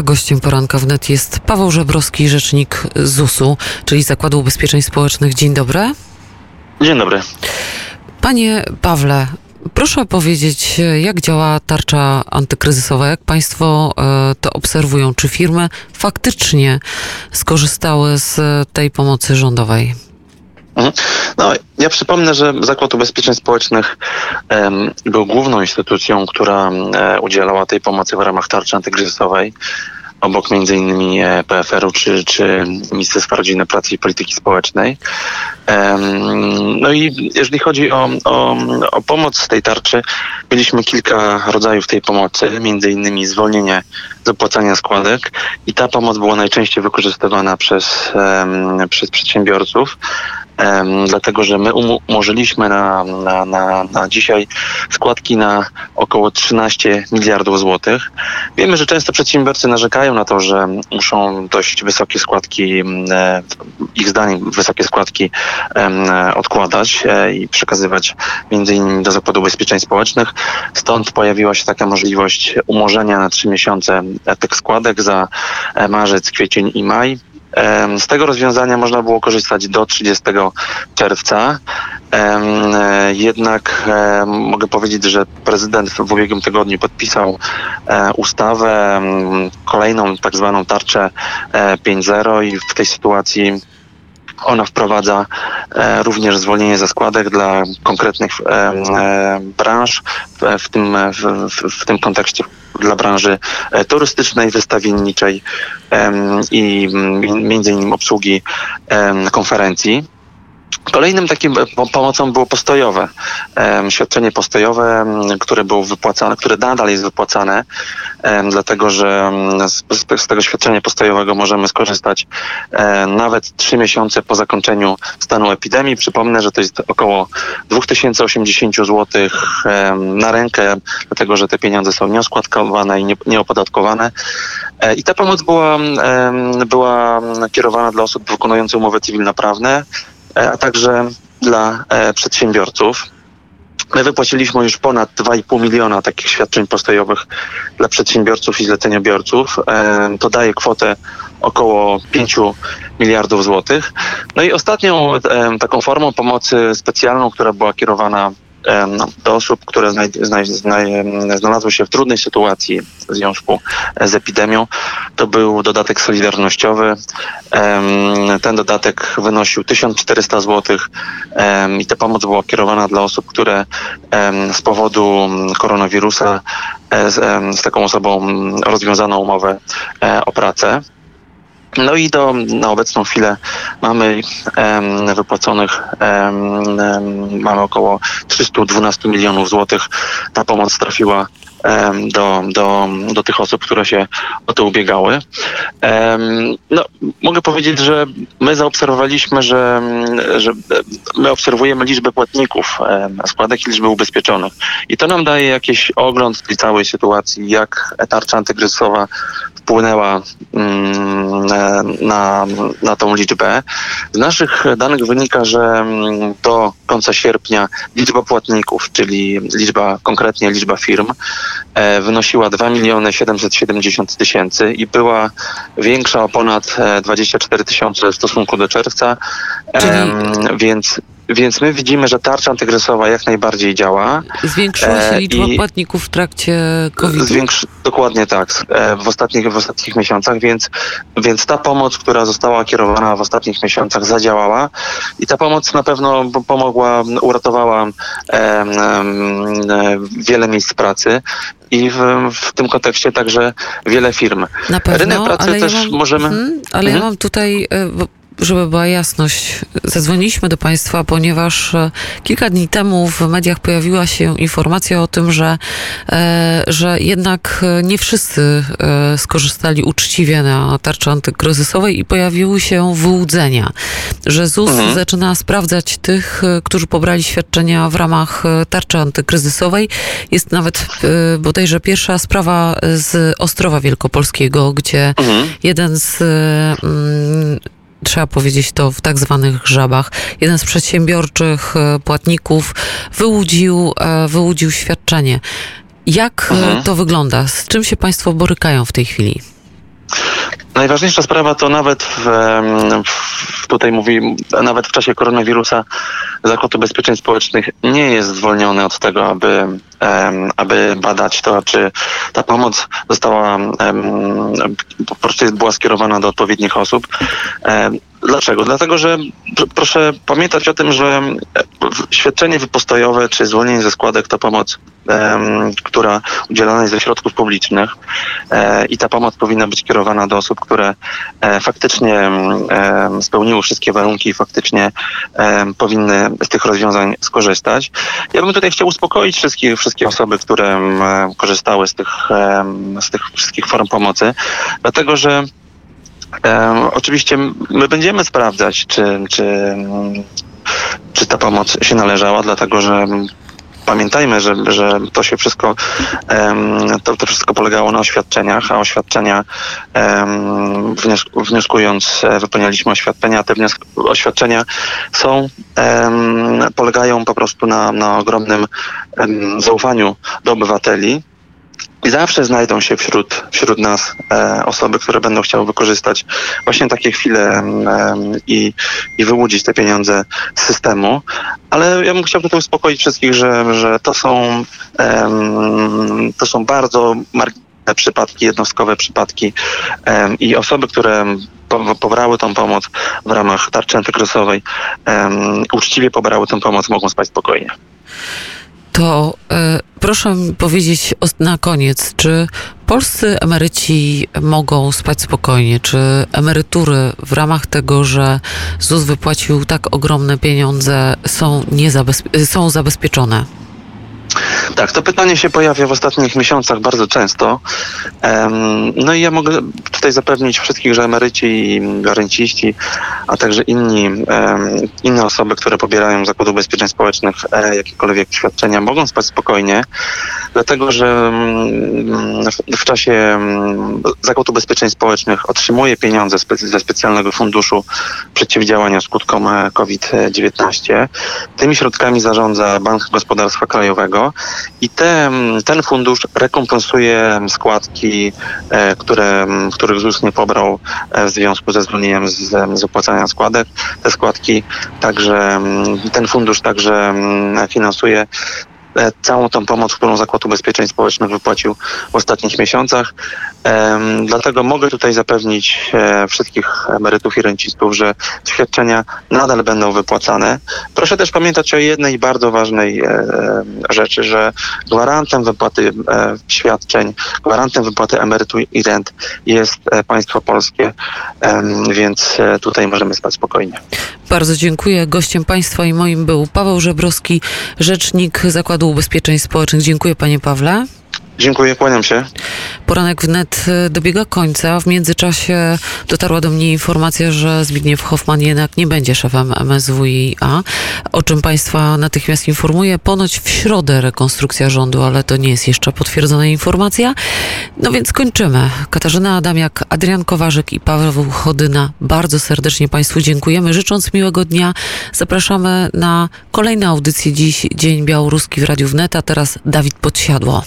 A gościem poranka wnet jest Paweł Żebrowski, rzecznik ZUS-u, czyli Zakładu Ubezpieczeń Społecznych. Dzień dobry. Dzień dobry. Panie Pawle, proszę powiedzieć, jak działa tarcza antykryzysowa? Jak Państwo e, to obserwują? Czy firmy faktycznie skorzystały z tej pomocy rządowej? Mhm. No, ja przypomnę, że Zakład Ubezpieczeń Społecznych um, był główną instytucją, która um, udzielała tej pomocy w ramach tarczy antykryzysowej obok innymi e, PFR-u czy, czy Ministerstwa Rodziny, Pracy i Polityki Społecznej. No i jeżeli chodzi o, o, o pomoc z tej tarczy, mieliśmy kilka rodzajów tej pomocy, między innymi zwolnienie z opłacania składek i ta pomoc była najczęściej wykorzystywana przez, przez przedsiębiorców dlatego że my umorzyliśmy na, na, na, na dzisiaj składki na około 13 miliardów złotych. Wiemy, że często przedsiębiorcy narzekają na to, że muszą dość wysokie składki, e, ich zdaniem wysokie składki odkładać e, i przekazywać między innymi do Zakładu Ubezpieczeń Społecznych. Stąd pojawiła się taka możliwość umorzenia na trzy miesiące tych składek za e, marzec, kwiecień i maj. Z tego rozwiązania można było korzystać do 30 czerwca. Jednak mogę powiedzieć, że prezydent w ubiegłym tygodniu podpisał e, ustawę, kolejną tak zwaną tarczę 5.0 e, i w tej sytuacji ona wprowadza e, również zwolnienie ze składek dla konkretnych branż, w tym, w, w, tym kontekście dla branży e, turystycznej, wystawienniczej i między innymi obsługi konferencji. Kolejnym takim e, pomocą było postojowe. Świadczenie postojowe, które było wypłacane, które nadal jest wypłacane, dlatego że z, tego świadczenia postojowego możemy skorzystać nawet trzy miesiące po zakończeniu stanu epidemii. Przypomnę, że to jest około 2080 zł na rękę, dlatego że te pieniądze są nieoskładkowane i nieopodatkowane. E, I ta pomoc była, była kierowana dla osób wykonujących umowy cywilnoprawne, E, a także dla e, przedsiębiorców. My wypłaciliśmy już ponad 2,5 miliona takich świadczeń postojowych dla przedsiębiorców i zleceniobiorców. E, to daje kwotę około 5 miliardów złotych. No i ostatnią taką formą pomocy specjalną, która była kierowana do osób, które znalazły się w trudnej sytuacji w związku z epidemią. To był dodatek solidarnościowy. Ten dodatek wynosił 1400 zł i ta pomoc była kierowana dla osób, które z powodu koronawirusa e, z, z taką osobą rozwiązano umowę e, o pracę. No i do, na obecną chwilę mamy um, wypłaconych, um, mamy około 312 milionów złotych. Ta pomoc trafiła do, do, do tych osób, które się o to ubiegały. No, mogę powiedzieć, że my zaobserwowaliśmy, że, że my obserwujemy liczbę płatników składek i liczbę ubezpieczonych. I to nam daje jakiś ogląd tej całej sytuacji, jak tarcza antykryzysowa wpłynęła mm, na, na tą liczbę. Z naszych danych wynika, że do końca sierpnia liczba płatników, czyli liczba, konkretnie liczba firm, e, wynosiła 2 miliony 770 tysięcy i była większa o ponad 24 e, tysiące w stosunku do czerwca, czyli... więc więc my widzimy, że tarcza antykryzysowa jak najbardziej działa. Zwiększyła się e, liczba e, płatników w trakcie COVID. Zwiększy, dokładnie tak, e, w ostatnich, w ostatnich miesiącach, więc, więc ta pomoc, która została kierowana w ostatnich miesiącach zadziałała i ta pomoc na pewno pomogła, uratowała e, wiele miejsc pracy i w, w, tym kontekście także wiele firm. Na pewno, Rynek pracy też ja mam, możemy. Mm, ale mhm. ja mam tutaj, e, żeby była jasność, zadzwoniliśmy do Państwa, ponieważ e, kilka dni temu w mediach pojawiła się informacja o tym, że, e, że jednak nie wszyscy e, skorzystali uczciwie na tarczy antykryzysowej i pojawiły się wyłudzenia, że ZUS mhm. zaczyna sprawdzać tych, którzy pobrali świadczenia w ramach tarczy antykryzysowej. Jest nawet bodajże pierwsza sprawa z Ostrowa Wielkopolskiego, gdzie mhm. jeden z mm, trzeba powiedzieć to w tak zwanych żabach. Jeden z przedsiębiorczych e, płatników wyłudził, e, wyłudził świadczenie. Jak e, mhm. to wygląda? Z czym się Państwo borykają w tej chwili? Najważniejsza sprawa to nawet w, w, tutaj mówi, nawet w czasie koronawirusa Zakład Ubezpieczeń Społecznych nie jest zwolniony od tego, aby, aby badać to, czy ta pomoc została po prostu była skierowana do odpowiednich osób. Dlaczego? Dlatego, że proszę pamiętać o tym, że świadczenie wypostojowe czy zwolnienie ze składek to pomoc, która udzielana jest ze środków publicznych e, i ta pomoc powinna być kierowana do osób, które e, faktycznie spełniły wszystkie warunki i faktycznie powinny z tych rozwiązań skorzystać. Ja bym tutaj chciał uspokoić wszystkie, wszystkie osoby, które korzystały z tych, z tych wszystkich form pomocy, dlatego że oczywiście my będziemy sprawdzać, czy, czy, czy ta pomoc się należała, dlatego że pamiętajmy, że, że to się wszystko, to, to wszystko polegało na oświadczeniach, a oświadczenia wnioskując e, wypełnialiśmy oświadczenia, te oświadczenia są, polegają po prostu na, na ogromnym zaufaniu do obywateli, i zawsze znajdą się wśród, wśród nas e, osoby, które będą chciały wykorzystać właśnie takie chwile i, i wyłudzić te pieniądze z systemu. Ale ja bym chciał tutaj uspokoić wszystkich, że, że to są to są bardzo marginalne przypadki, jednostkowe przypadki i osoby, które pobrały tą pomoc w ramach tarczy antykryzysowej, uczciwie pobrały tę pomoc, mogą spać spokojnie to y, proszę mi powiedzieć na koniec, czy polscy emeryci mogą spać spokojnie? Czy emerytury w ramach tego, że ZUS wypłacił tak ogromne pieniądze, są, niezabezpie- są zabezpieczone? Tak, to pytanie się pojawia w ostatnich miesiącach bardzo często. No i ja mogę tutaj zapewnić wszystkich, że emeryci i renciści, a także inni, inne osoby, które pobierają z Zakładu Ubezpieczeń Społecznych e, jakiekolwiek świadczenia, mogą spać spokojnie, dlatego że mm, w czasie mm, Zakład Ubezpieczeń Społecznych otrzymuje pieniądze ze specjalnego funduszu przeciwdziałania skutkom e, COVID-19. Tymi środkami zarządza Bank Gospodarstwa Krajowego i te, ten fundusz rekompensuje składki, e, które, których ZUS nie pobrał e, w związku ze zwolnieniem z, z opłacania składek. Te składki także, ten fundusz także finansuje całą tą pomoc, którą Zakład Ubezpieczeń Społecznych wypłacił w ostatnich miesiącach. Dlatego mogę tutaj zapewnić e, wszystkich emerytów i rencistów, że świadczenia nadal będą wypłacane. Proszę też pamiętać o jednej bardzo ważnej e, rzeczy, że gwarantem wypłaty świadczeń, gwarantem wypłaty emerytur i rent jest państwo polskie, więc tutaj możemy spać spokojnie. Bardzo dziękuję. Gościem państwa i moim był Paweł Żebrowski, rzecznik Zakładu Ubezpieczeń Społecznych. Dziękuję panie Pawle. Dziękuję, kłaniam się. Poranek wnet e, dobiega końca. W międzyczasie dotarła do mnie informacja, że Zbigniew Hoffman jednak nie będzie szefem MSWiA, o czym Państwa natychmiast informuję. Ponoć w środę rekonstrukcja rządu, ale to nie jest jeszcze potwierdzona informacja. No więc kończymy. Katarzyna Adamiak, Adrian Kowarzyk i Paweł Chodyna. Bardzo serdecznie Państwu dziękujemy. Życząc miłego dnia, zapraszamy na kolejne audycje dziś, Dzień Białoruski w Radiu Wnet, a teraz Dawid Podsiadło.